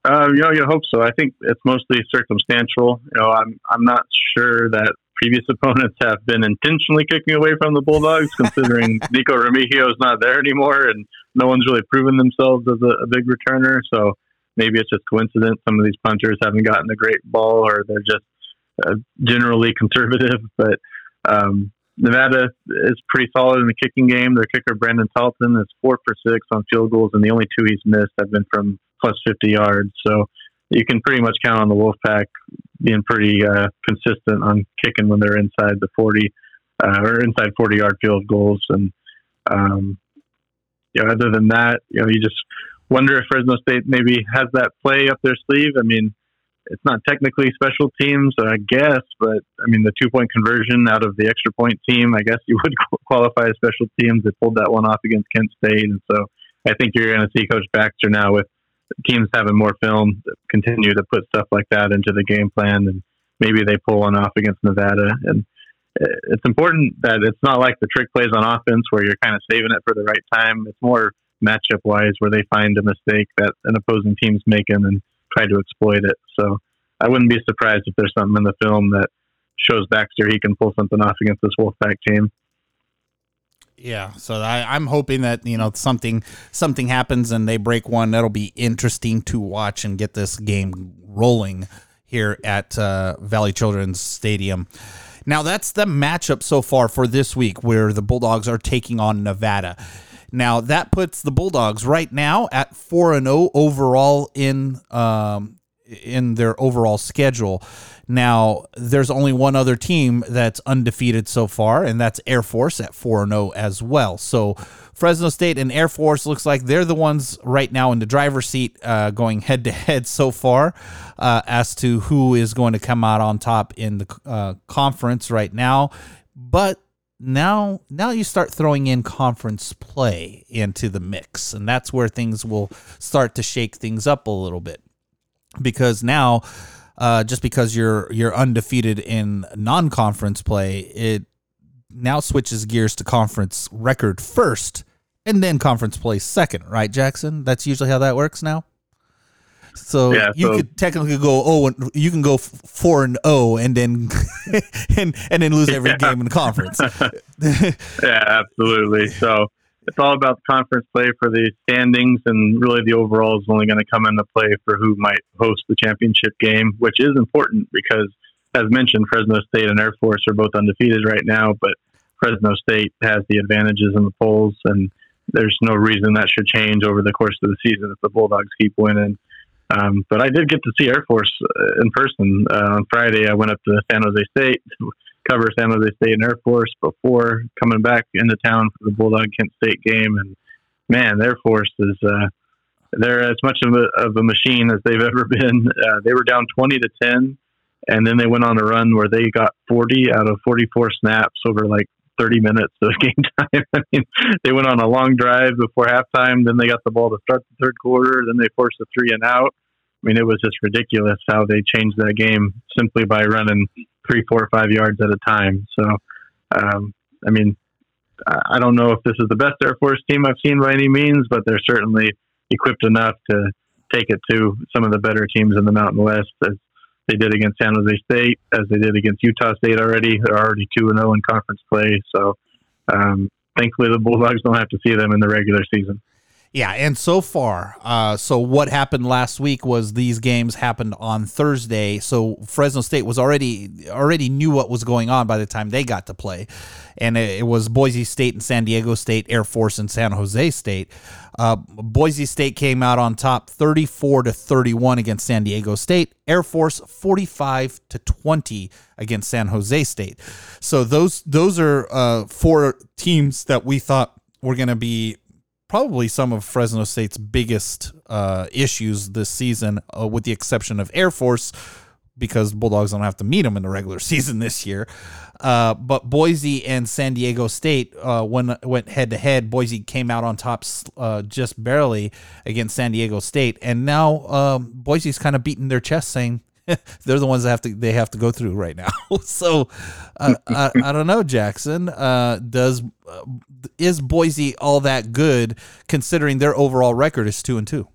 Uh, you know, you hope so. I think it's mostly circumstantial. You know, I'm I'm not sure that previous opponents have been intentionally kicking away from the Bulldogs, considering Nico Remigio is not there anymore, and no one's really proven themselves as a, a, big returner. So maybe it's just coincidence. Some of these punters haven't gotten a great ball, or they're just uh, generally conservative. But um, Nevada is pretty solid in the kicking game. Their kicker Brandon Talton is four for six on field goals, and the only two he's missed have been from plus 50 yards. So you can pretty much count on the Wolfpack being pretty uh, consistent on kicking when they're inside the 40 uh, or inside 40 yard field goals. And, um, you know, other than that, you know, you just wonder if Fresno State maybe has that play up their sleeve. I mean, it's not technically special teams, I guess, but I mean, the two point conversion out of the extra point team, I guess you would qualify as special teams. They pulled that one off against Kent State. And so I think you're going to see Coach Baxter now with teams having more film continue to put stuff like that into the game plan, and maybe they pull one off against Nevada. And uh, it's important that it's not like the trick plays on offense where you're kind of saving it for the right time. It's more matchup wise where they find a mistake that an opposing team's making and try to exploit it. So I wouldn't be surprised if there's something in the film that shows Baxter he can pull something off against this Wolfpack team. Yeah, so I, am hoping that you know something something happens and they break one. That'll be interesting to watch and get this game rolling here at uh, Valley Children's Stadium. Now that's the matchup so far for this week, where the Bulldogs are taking on Nevada. Now that puts the Bulldogs right now at four and zero oh overall in um, in their overall schedule. Now, there's only one other team that's undefeated so far, and that's Air Force at 4 0 as well. So, Fresno State and Air Force looks like they're the ones right now in the driver's seat uh, going head to head so far uh, as to who is going to come out on top in the uh, conference right now. But now now you start throwing in conference play into the mix and that's where things will start to shake things up a little bit because now uh, just because you're you're undefeated in non-conference play, it now switches gears to conference record first, and then conference play second. Right, Jackson? That's usually how that works now. So yeah, you so, could technically go oh, you can go four and oh, and then and and then lose every yeah. game in the conference. yeah, absolutely. So it's all about conference play for the standings, and really the overall is only going to come into play for who might host the championship game, which is important because, as mentioned, Fresno State and Air Force are both undefeated right now, but Fresno State has the advantages in the polls, and there's no reason that should change over the course of the season if the Bulldogs keep winning. Um, but I did get to see Air Force uh, in person uh, on Friday. I went up to San Jose State cover San Jose State and Air Force before coming back into town for the Bulldog Kent State game. And man, Air Force is uh, they're as much of a, of a machine as they've ever been. Uh, they were down twenty to ten, and then they went on a run where they got forty out of forty four snaps over like 30 minutes of game time. I mean, they went on a long drive before halftime. Then they got the ball to start the third quarter. Then they forced a three and out. I mean, it was just ridiculous how they changed that game simply by running three, four, five yards at a time. So, um, I mean, I don't know if this is the best Air Force team I've seen by any means, but they're certainly equipped enough to take it to some of the better teams in the Mountain West, as they did against San Jose State, as they did against Utah State already. They're already two and zero oh in conference play, so um, thankfully the Bulldogs don't have to see them in the regular season. Yeah, and so far, uh, so what happened last week was these games happened on Thursday. So Fresno State was already already knew what was going on by the time they got to play, and it, it was Boise State and San Diego State, Air Force and San Jose State. Uh, Boise State came out on top, thirty-four to thirty-one against San Diego State. Air Force forty-five to twenty against San Jose State. So those those are uh, four teams that we thought were going to be probably some of Fresno State's biggest uh, issues this season, uh, with the exception of Air Force, because Bulldogs don't have to meet them in the regular season this year. Uh, but Boise and San Diego State uh, when, went head to head. Boise came out on top uh, just barely against San Diego State, and now um, Boise's kind of beating their chest, saying, they're the ones that have to they have to go through right now. so uh, I, I, don't know, Jackson. Uh, does uh, is Boise all that good considering their overall record is two and two?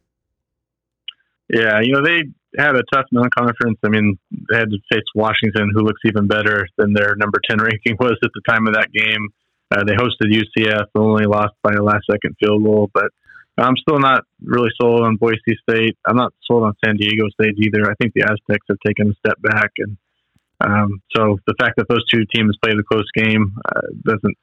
Yeah, you know they had a tough non-conference. I mean, they had to face Washington, who looks even better than their number ten ranking was at the time of that game. Uh, they hosted UCF, only lost by a last-second field goal, but I'm still not really sold on Boise State. I'm not sold on San Diego State either. I think the Aztecs have taken a step back, and um, so the fact that those two teams played a close game uh, doesn't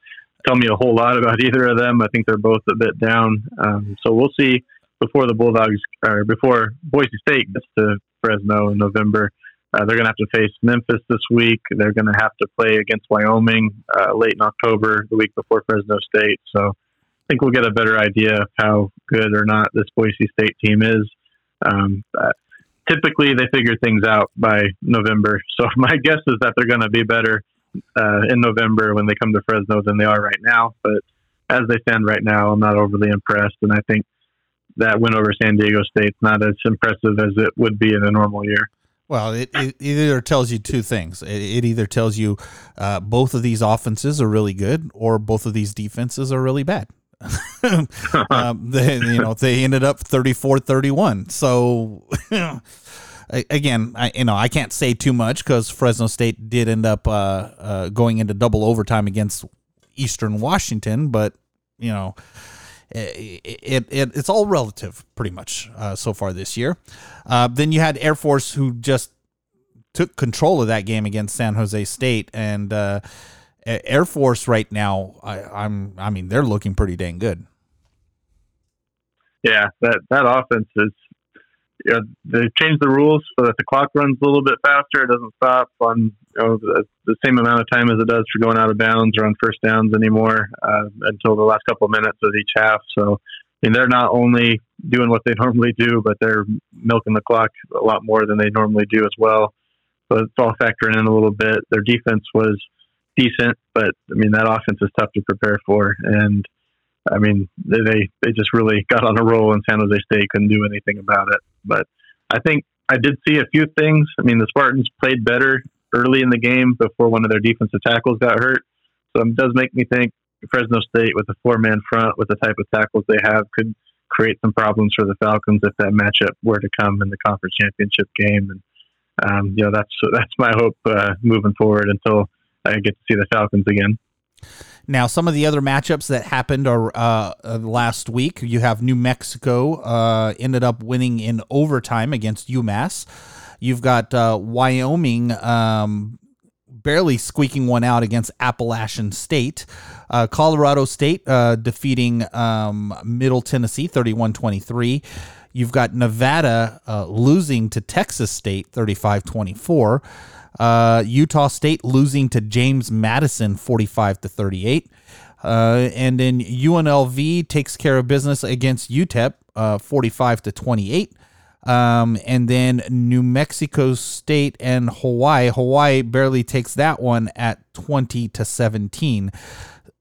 tell me a whole lot about either of them. I think they're both a bit down. Um, so we'll see before the Bulldogs or before Boise State gets to Fresno in November. Uh, they're going to have to face Memphis this week. They're going to have to play against Wyoming uh, late in October, the week before Fresno State. So think we'll get a better idea of how good or not this Boise State team is. Um, uh, typically, they figure things out by November. So my guess is that they're going to be better uh, in November when they come to Fresno than they are right now. But as they stand right now, I'm not overly impressed, and I think that win over San Diego State's not as impressive as it would be in a normal year. Well, it, it either tells you two things. It, it either tells you uh, both of these offenses are really good, or both of these defenses are really bad. um, they, you know, they ended up 34-31. So again, I, you know, I can't say too much because Fresno State did end up uh, uh, going into double overtime against Eastern Washington, but you know, it, it, it it's all relative pretty much uh, so far this year. Uh, then you had Air Force who just took control of that game against San Jose State, and uh, Air Force right now, I, I'm I mean they're looking pretty dang good. Yeah, that that offense is you know, they changed the rules so that the clock runs a little bit faster. It doesn't stop on you know, the, the, same amount of time as it does for going out of bounds or on first downs anymore uh, until the last couple of minutes of each half. So, I mean, they're not only doing what they normally do, but they're milking the clock a lot more than they normally do as well. So it's all factoring in a little bit. Their defense was decent, but I mean that offense is tough to prepare for, and I mean, they they just really got on a roll, and San Jose State couldn't do anything about it. But I think I did see a few things. I mean, the Spartans played better early in the game before one of their defensive tackles got hurt, so it does make me think Fresno State with a four man front with the type of tackles they have could create some problems for the Falcons if that matchup were to come in the conference championship game. And um, you know, that's that's my hope uh, moving forward until I get to see the Falcons again. Now, some of the other matchups that happened are uh, uh, last week. You have New Mexico uh, ended up winning in overtime against UMass. You've got uh, Wyoming um, barely squeaking one out against Appalachian State. Uh, Colorado State uh, defeating um, Middle Tennessee 31 23. You've got Nevada losing to Texas State 35 24. Uh, Utah State losing to James Madison 45 to 38. Uh, and then UNLV takes care of business against UTEP uh, 45 to 28. Um, and then New Mexico State and Hawaii. Hawaii barely takes that one at 20 to 17.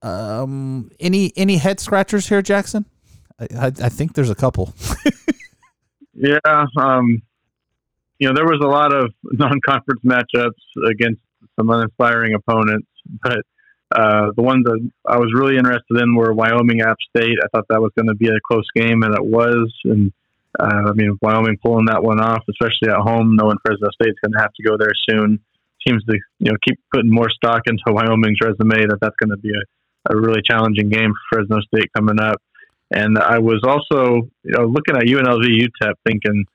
Um, any any head scratchers here, Jackson? I, I, I think there's a couple. yeah, um, you know, there was a lot of non-conference matchups against some uninspiring opponents, but uh, the ones that I was really interested in were Wyoming App State. I thought that was going to be a close game, and it was. And uh, I mean, Wyoming pulling that one off, especially at home, knowing Fresno State's going to have to go there soon, seems to you know keep putting more stock into Wyoming's resume. That that's going to be a, a really challenging game for Fresno State coming up. And I was also you know looking at UNLV UTEP, thinking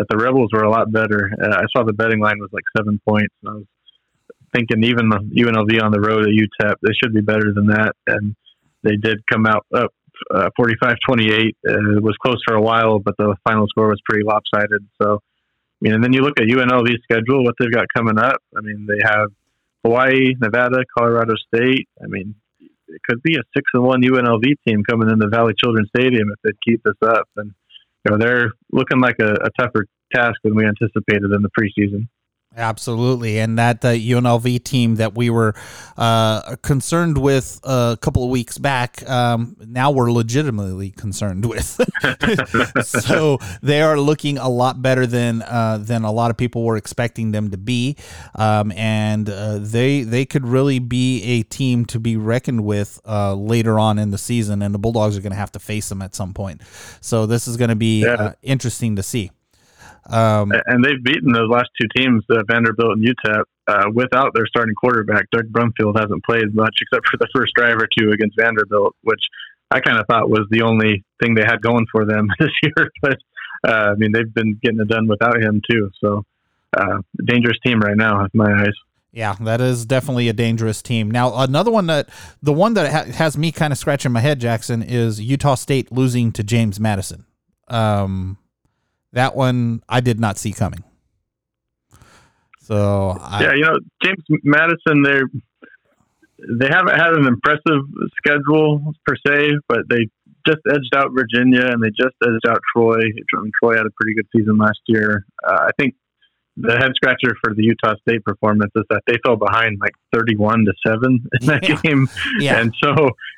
that the Rebels were a lot better. Uh, I saw the betting line was like seven points, and I was thinking even the UNLV on the road at UTEP, they should be better than that. And they did come out up uh, 45 28. Uh, it was close for a while, but the final score was pretty lopsided. So, I mean, and then you look at UNLV's schedule, what they've got coming up. I mean, they have Hawaii, Nevada, Colorado State. I mean, it could be a six and one UNLV team coming in the Valley Children's Stadium if they keep this up. And you know, they're looking like a, a tougher task than we anticipated in the preseason. Absolutely, and that uh, UNLV team that we were uh, concerned with a couple of weeks back, um, now we're legitimately concerned with. so they are looking a lot better than uh, than a lot of people were expecting them to be, um, and uh, they they could really be a team to be reckoned with uh, later on in the season. And the Bulldogs are going to have to face them at some point. So this is going to be yeah. Uh, interesting to see. Um, and they've beaten those last two teams, uh, Vanderbilt and UTEP, uh, without their starting quarterback. Doug Brumfield hasn't played much except for the first drive or two against Vanderbilt, which I kind of thought was the only thing they had going for them this year. But uh, I mean, they've been getting it done without him too. So, uh, dangerous team right now, in my eyes. Yeah, that is definitely a dangerous team. Now, another one that the one that ha- has me kind of scratching my head, Jackson, is Utah State losing to James Madison. Um, that one I did not see coming. So I, yeah, you know James Madison, they they haven't had an impressive schedule per se, but they just edged out Virginia and they just edged out Troy. Troy had a pretty good season last year. Uh, I think the head scratcher for the Utah State performance is that they fell behind like 31 to 7 in that yeah. game. Yeah. And so,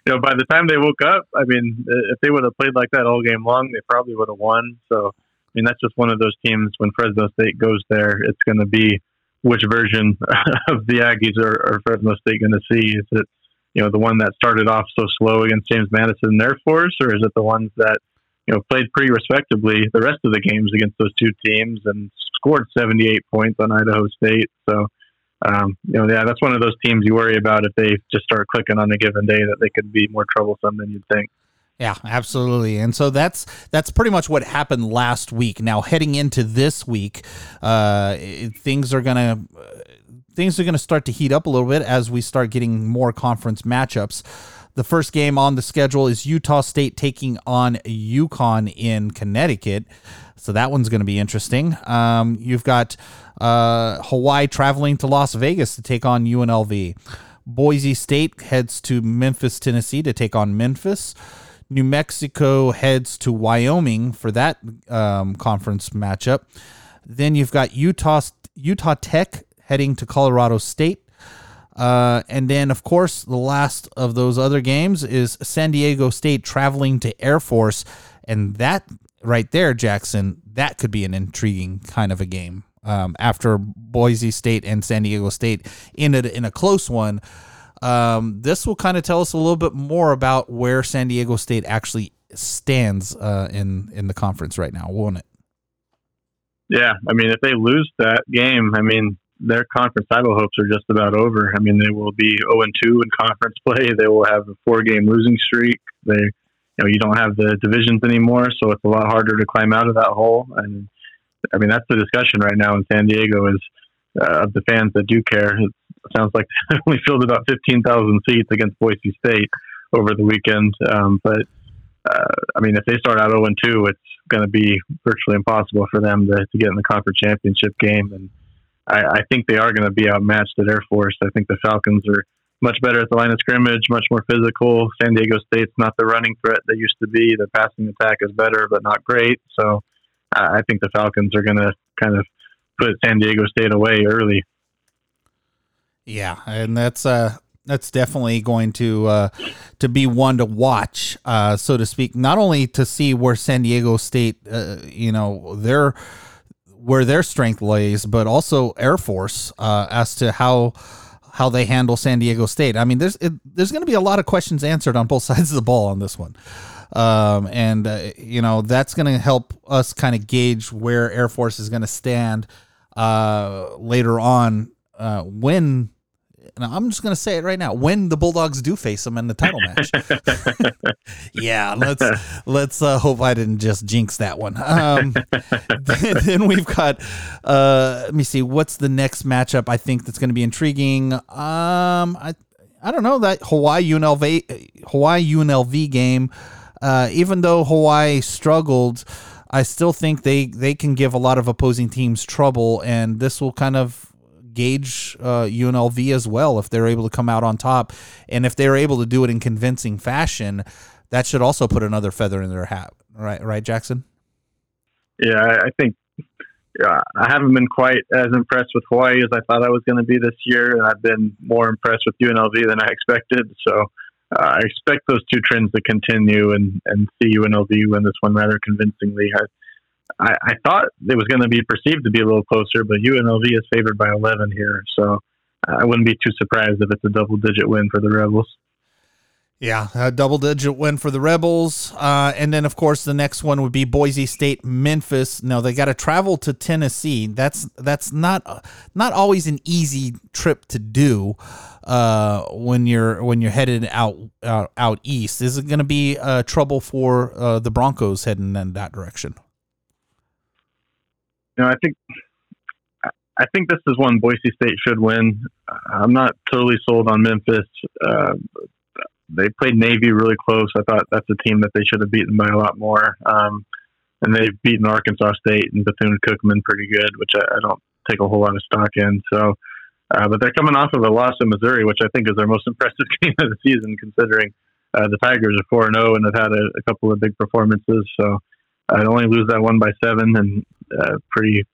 you know, by the time they woke up, I mean, if they would have played like that all game long, they probably would have won. So, mean, that's just one of those teams when Fresno State goes there, it's going to be which version of the Aggies are, are Fresno State going to see. Is it, you know, the one that started off so slow against James Madison and Air Force, or is it the ones that, you know, played pretty respectably the rest of the games against those two teams and scored 78 points on Idaho State. So, um, you know, yeah, that's one of those teams you worry about if they just start clicking on a given day that they could be more troublesome than you'd think. Yeah, absolutely. And so that's that's pretty much what happened last week. Now heading into this week, uh, things are gonna things are gonna start to heat up a little bit as we start getting more conference matchups. The first game on the schedule is Utah State taking on UConn in Connecticut. So that one's going to be interesting. Um, you've got uh, Hawaii traveling to Las Vegas to take on UNLV. Boise State heads to Memphis, Tennessee to take on Memphis. New Mexico heads to Wyoming for that um, conference matchup. Then you've got Utah Utah Tech heading to Colorado State. Uh, and then, of course, the last of those other games is San Diego State traveling to Air Force. And that right there, Jackson, that could be an intriguing kind of a game. Um, after Boise State and San Diego State ended in a close one, um, this will kind of tell us a little bit more about where San Diego State actually stands uh, in in the conference right now, won't it? Yeah, I mean, if they lose that game, I mean, their conference title hopes are just about over. I mean, they will be 0 and 2 in conference play. They will have a four game losing streak. They you know you don't have the divisions anymore, so it's a lot harder to climb out of that hole. And I mean that's the discussion right now in San Diego is uh, of the fans that do care. It sounds like they only filled about fifteen thousand seats against Boise State over the weekend, um, but. Uh, I mean, if they start out 0 2, it's going to be virtually impossible for them to, to get in the conference championship game. And I, I think they are going to be outmatched at Air Force. I think the Falcons are much better at the line of scrimmage, much more physical. San Diego State's not the running threat they used to be. The passing attack is better, but not great. So uh, I think the Falcons are going to kind of put San Diego State away early. Yeah, and that's uh that's definitely going to uh, to be one to watch, uh, so to speak. Not only to see where San Diego State, uh, you know, their where their strength lays, but also Air Force uh, as to how how they handle San Diego State. I mean, there's it, there's going to be a lot of questions answered on both sides of the ball on this one, um, and uh, you know that's going to help us kind of gauge where Air Force is going to stand uh, later on uh, when and I'm just going to say it right now when the Bulldogs do face them in the title match. yeah, let's let's uh, hope I didn't just jinx that one. Um, then, then, we've got uh, let me see what's the next matchup I think that's going to be intriguing. Um, I I don't know that Hawaii UNLV Hawaii UNLV game. Uh, even though Hawaii struggled, I still think they they can give a lot of opposing teams trouble, and this will kind of gauge uh, UNLV as well if they're able to come out on top, and if they're able to do it in convincing fashion, that should also put another feather in their hat. Right, right, Jackson. Yeah, I think yeah, I haven't been quite as impressed with Hawaii as I thought I was going to be this year, and I've been more impressed with UNLV than I expected. So uh, I expect those two trends to continue and, and see UNLV win this one rather convincingly. I, I, I thought it was going to be perceived to be a little closer, but UNLV is favored by 11 here. So I wouldn't be too surprised if it's a double digit win for the Rebels. Yeah, a double digit win for the Rebels. Uh, and then, of course, the next one would be Boise State, Memphis. No, they got to travel to Tennessee. That's that's not not always an easy trip to do uh, when you're when you're headed out out, out east. Is it going to be uh, trouble for uh, the Broncos heading in that direction? You know, I think I think this is one Boise State should win. I'm not totally sold on Memphis. Uh, they played Navy really close. I thought that's a team that they should have beaten by a lot more. Um, and they've beaten Arkansas State and Bethune Cookman pretty good, which I, I, don't take a whole lot of stock in. So, uh, but they're coming off of a loss in Missouri, which I think is their most impressive game of the season, considering uh, the Tigers are four and zero oh and have had a, a, couple of big performances. So, I'd only lose that one by seven in uh, pretty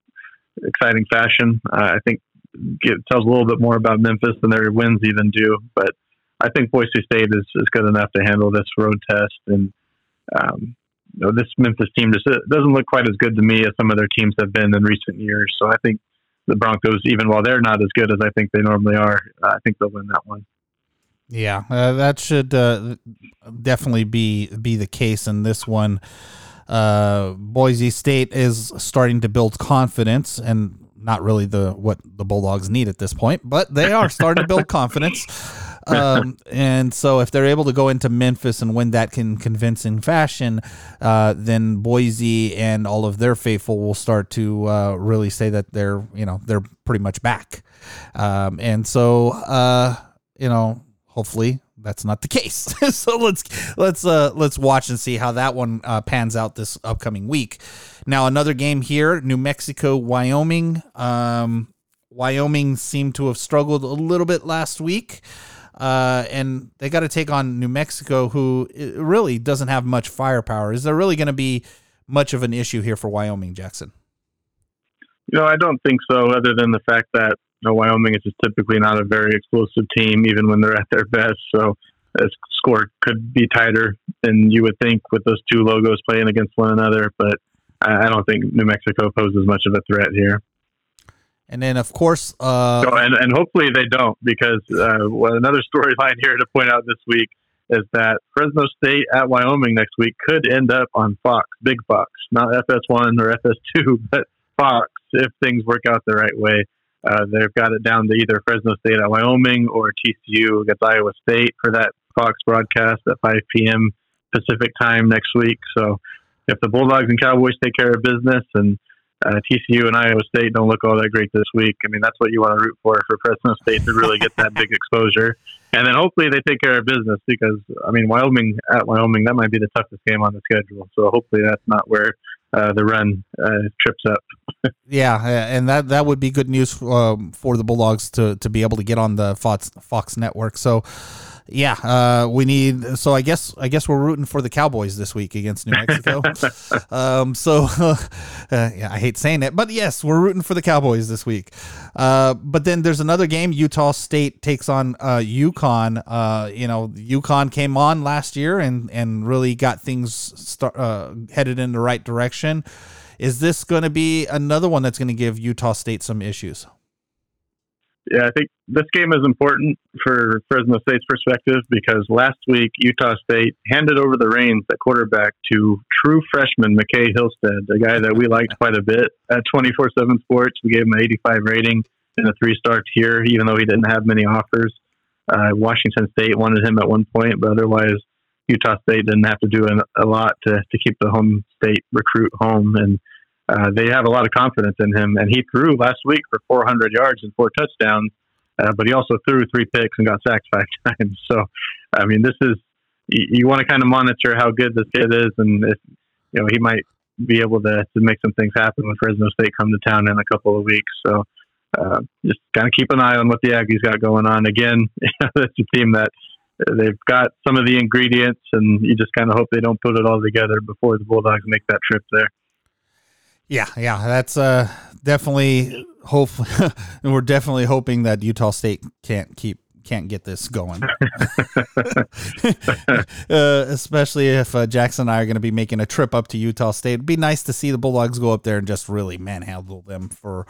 exciting fashion. Uh, I think it tells a little bit more about Memphis than their wins even do, but I think Boise State is, is good enough to handle this road test. And um, you know, this Memphis team just doesn't look quite as good to me as some of their teams have been in recent years. So I think the Broncos, even while they're not as good as I think they normally are, I think they'll win that one. Yeah, uh, that should uh, definitely be be the case in this one. Uh, Boise State is starting to build confidence, and not really the what the Bulldogs need at this point, but they are starting to build confidence. Um, and so if they're able to go into Memphis and win that in convincing fashion, uh, then Boise and all of their faithful will start to uh, really say that they're you know they're pretty much back. Um, and so uh, you know hopefully that's not the case. so let's let's uh, let's watch and see how that one uh, pans out this upcoming week. Now another game here, New Mexico, Wyoming. Um, Wyoming seemed to have struggled a little bit last week. Uh, and they got to take on New Mexico, who really doesn't have much firepower. Is there really going to be much of an issue here for Wyoming, Jackson? You know, I don't think so. Other than the fact that know, Wyoming is just typically not a very explosive team, even when they're at their best. So the score could be tighter than you would think with those two logos playing against one another. But I don't think New Mexico poses much of a threat here. And then, of course, uh, so, and, and hopefully they don't, because uh, well, another storyline here to point out this week is that Fresno State at Wyoming next week could end up on Fox, Big Fox, not FS1 or FS2, but Fox if things work out the right way. Uh, they've got it down to either Fresno State at Wyoming or TCU against Iowa State for that Fox broadcast at 5 p.m. Pacific time next week. So if the Bulldogs and Cowboys take care of business and uh, TCU and Iowa State don't look all that great this week. I mean, that's what you want to root for for Fresno State to really get that big exposure, and then hopefully they take care of business because I mean, Wyoming at Wyoming that might be the toughest game on the schedule. So hopefully that's not where uh, the run uh, trips up. yeah, and that that would be good news um, for the Bulldogs to to be able to get on the Fox Fox network. So yeah, uh, we need. So I guess I guess we're rooting for the Cowboys this week against New Mexico. um, so uh, yeah, I hate saying it, but yes, we're rooting for the Cowboys this week. Uh, but then there's another game. Utah State takes on uh, UConn. Uh, you know, UConn came on last year and and really got things start, uh, headed in the right direction. Is this going to be another one that's going to give Utah State some issues? Yeah, I think this game is important for Fresno State's perspective because last week Utah State handed over the reins at quarterback to true freshman McKay Hillstead, a guy that we liked quite a bit at 24 7 Sports. We gave him an 85 rating in a three star tier, even though he didn't have many offers. Uh, Washington State wanted him at one point, but otherwise, Utah State didn't have to do an, a lot to, to keep the home state recruit home. And uh, they have a lot of confidence in him. And he threw last week for 400 yards and four touchdowns, uh, but he also threw three picks and got sacked five times. So, I mean, this is you, you want to kind of monitor how good this kid is, and if you know he might be able to to make some things happen when Fresno State come to town in a couple of weeks. So. Uh, just kind of keep an eye on what the Aggies got going on. Again, that's a team that they've got some of the ingredients, and you just kind of hope they don't put it all together before the Bulldogs make that trip there. Yeah, yeah, that's uh, definitely hope, and we're definitely hoping that Utah State can't keep can't get this going. uh, especially if uh, Jackson and I are going to be making a trip up to Utah State. It'd be nice to see the Bulldogs go up there and just really manhandle them for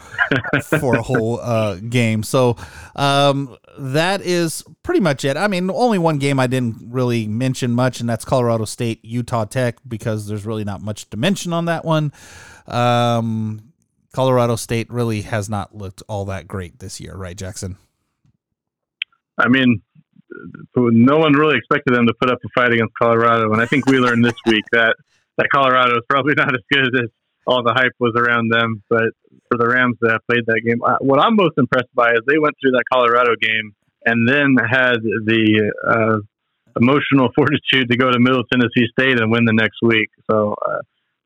for a whole uh, game. So um, that is pretty much it. I mean, only one game I didn't really mention much, and that's Colorado State Utah Tech because there's really not much to mention on that one. Um, Colorado State really has not looked all that great this year, right, Jackson? I mean, no one really expected them to put up a fight against Colorado, and I think we learned this week that that Colorado is probably not as good as all the hype was around them. But for the Rams that played that game, what I'm most impressed by is they went through that Colorado game and then had the uh, emotional fortitude to go to Middle Tennessee State and win the next week. So. Uh,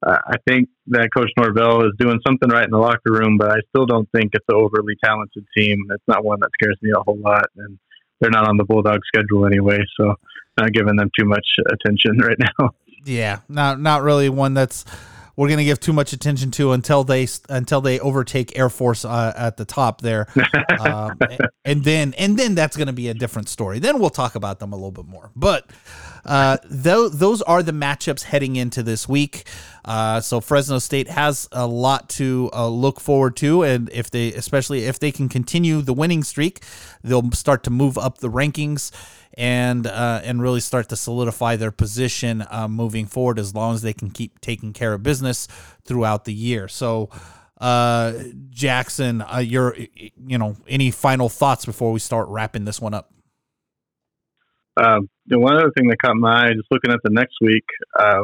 I think that Coach Norvell is doing something right in the locker room, but I still don't think it's an overly talented team. It's not one that scares me a whole lot, and they're not on the Bulldog schedule anyway, so not giving them too much attention right now. Yeah, not not really one that's we're going to give too much attention to until they until they overtake Air Force uh, at the top there, um, and then and then that's going to be a different story. Then we'll talk about them a little bit more. But uh, those those are the matchups heading into this week. Uh, so Fresno State has a lot to uh, look forward to, and if they, especially if they can continue the winning streak, they'll start to move up the rankings and uh, and really start to solidify their position uh, moving forward. As long as they can keep taking care of business throughout the year. So. Uh, Jackson, your, you know, any final thoughts before we start wrapping this one up? Um, one other thing that caught my eye, just looking at the next week, uh,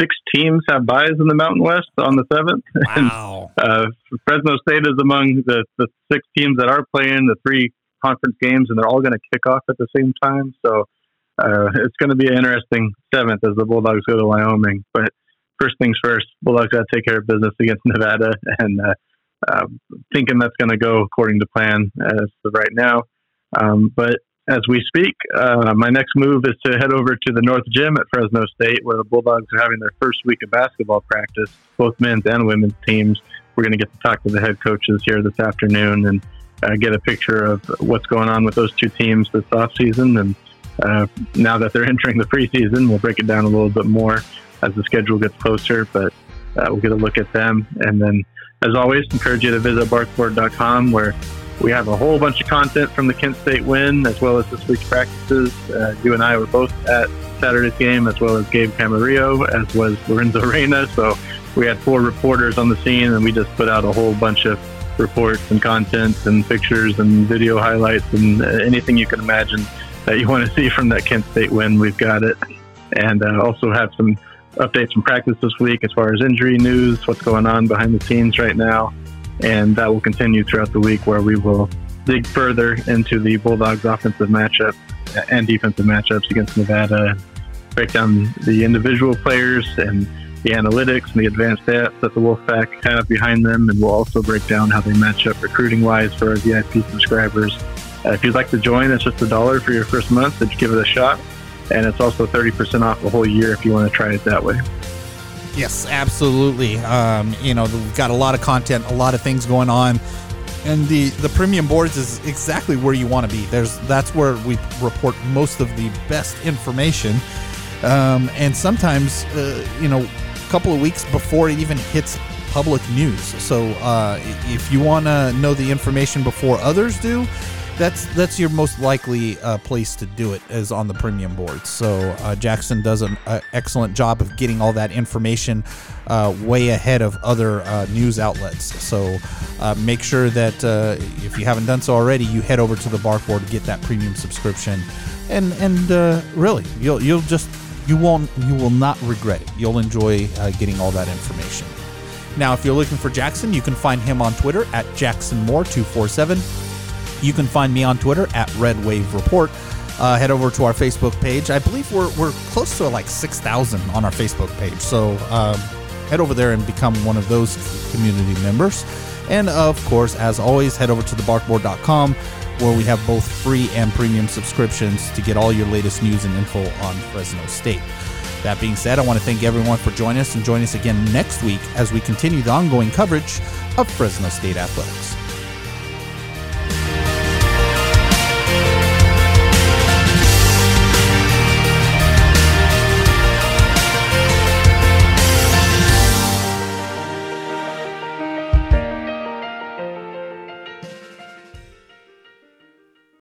six teams have byes in the Mountain West on the seventh. Wow. and, uh, Fresno State is among the, the six teams that are playing the three conference games, and they're all going to kick off at the same time. So uh, it's going to be an interesting seventh as the Bulldogs go to Wyoming. But first things first, Bulldogs got to take care of business against Nevada, and uh, uh, thinking that's going to go according to plan as of right now. Um, but as we speak. Uh, my next move is to head over to the North Gym at Fresno State, where the Bulldogs are having their first week of basketball practice, both men's and women's teams. We're going to get to talk to the head coaches here this afternoon and uh, get a picture of what's going on with those two teams this off season. And uh, now that they're entering the preseason, we'll break it down a little bit more as the schedule gets closer. But uh, we'll get a look at them, and then, as always, encourage you to visit barkboard.com where we have a whole bunch of content from the Kent State win, as well as this week's practices. Uh, you and I were both at Saturday's game, as well as Gabe Camarillo, as was Lorenzo Reyna. So we had four reporters on the scene, and we just put out a whole bunch of reports and content and pictures and video highlights and uh, anything you can imagine that you want to see from that Kent State win. We've got it, and uh, also have some updates from practice this week as far as injury news, what's going on behind the scenes right now and that will continue throughout the week where we will dig further into the Bulldogs offensive matchup and defensive matchups against Nevada, break down the individual players and the analytics and the advanced stats that the Wolfpack have behind them, and we'll also break down how they match up recruiting wise for our VIP subscribers. Uh, if you'd like to join, it's just a dollar for your first month. Just give it a shot, and it's also 30% off the whole year if you want to try it that way. Yes, absolutely. Um, you know, we've got a lot of content, a lot of things going on, and the the premium boards is exactly where you want to be. There's that's where we report most of the best information, um, and sometimes uh, you know, a couple of weeks before it even hits public news. So uh, if you want to know the information before others do, that's that's your most likely uh, place to do it is on the premium board. So uh, Jackson does an uh, excellent job of getting all that information uh, way ahead of other uh, news outlets. So uh, make sure that if you haven't done so already, you head over to the Barkboard to get that premium subscription, and and really you'll you'll just you won't you will not regret it. You'll enjoy getting all that information. Now, if you're looking for Jackson, you can find him on Twitter at JacksonMoore247 you can find me on Twitter at Red Wave Report. Uh, head over to our Facebook page. I believe we're, we're close to like 6,000 on our Facebook page. So um, head over there and become one of those community members. And of course, as always, head over to thebarkboard.com where we have both free and premium subscriptions to get all your latest news and info on Fresno State. That being said, I want to thank everyone for joining us and join us again next week as we continue the ongoing coverage of Fresno State athletics.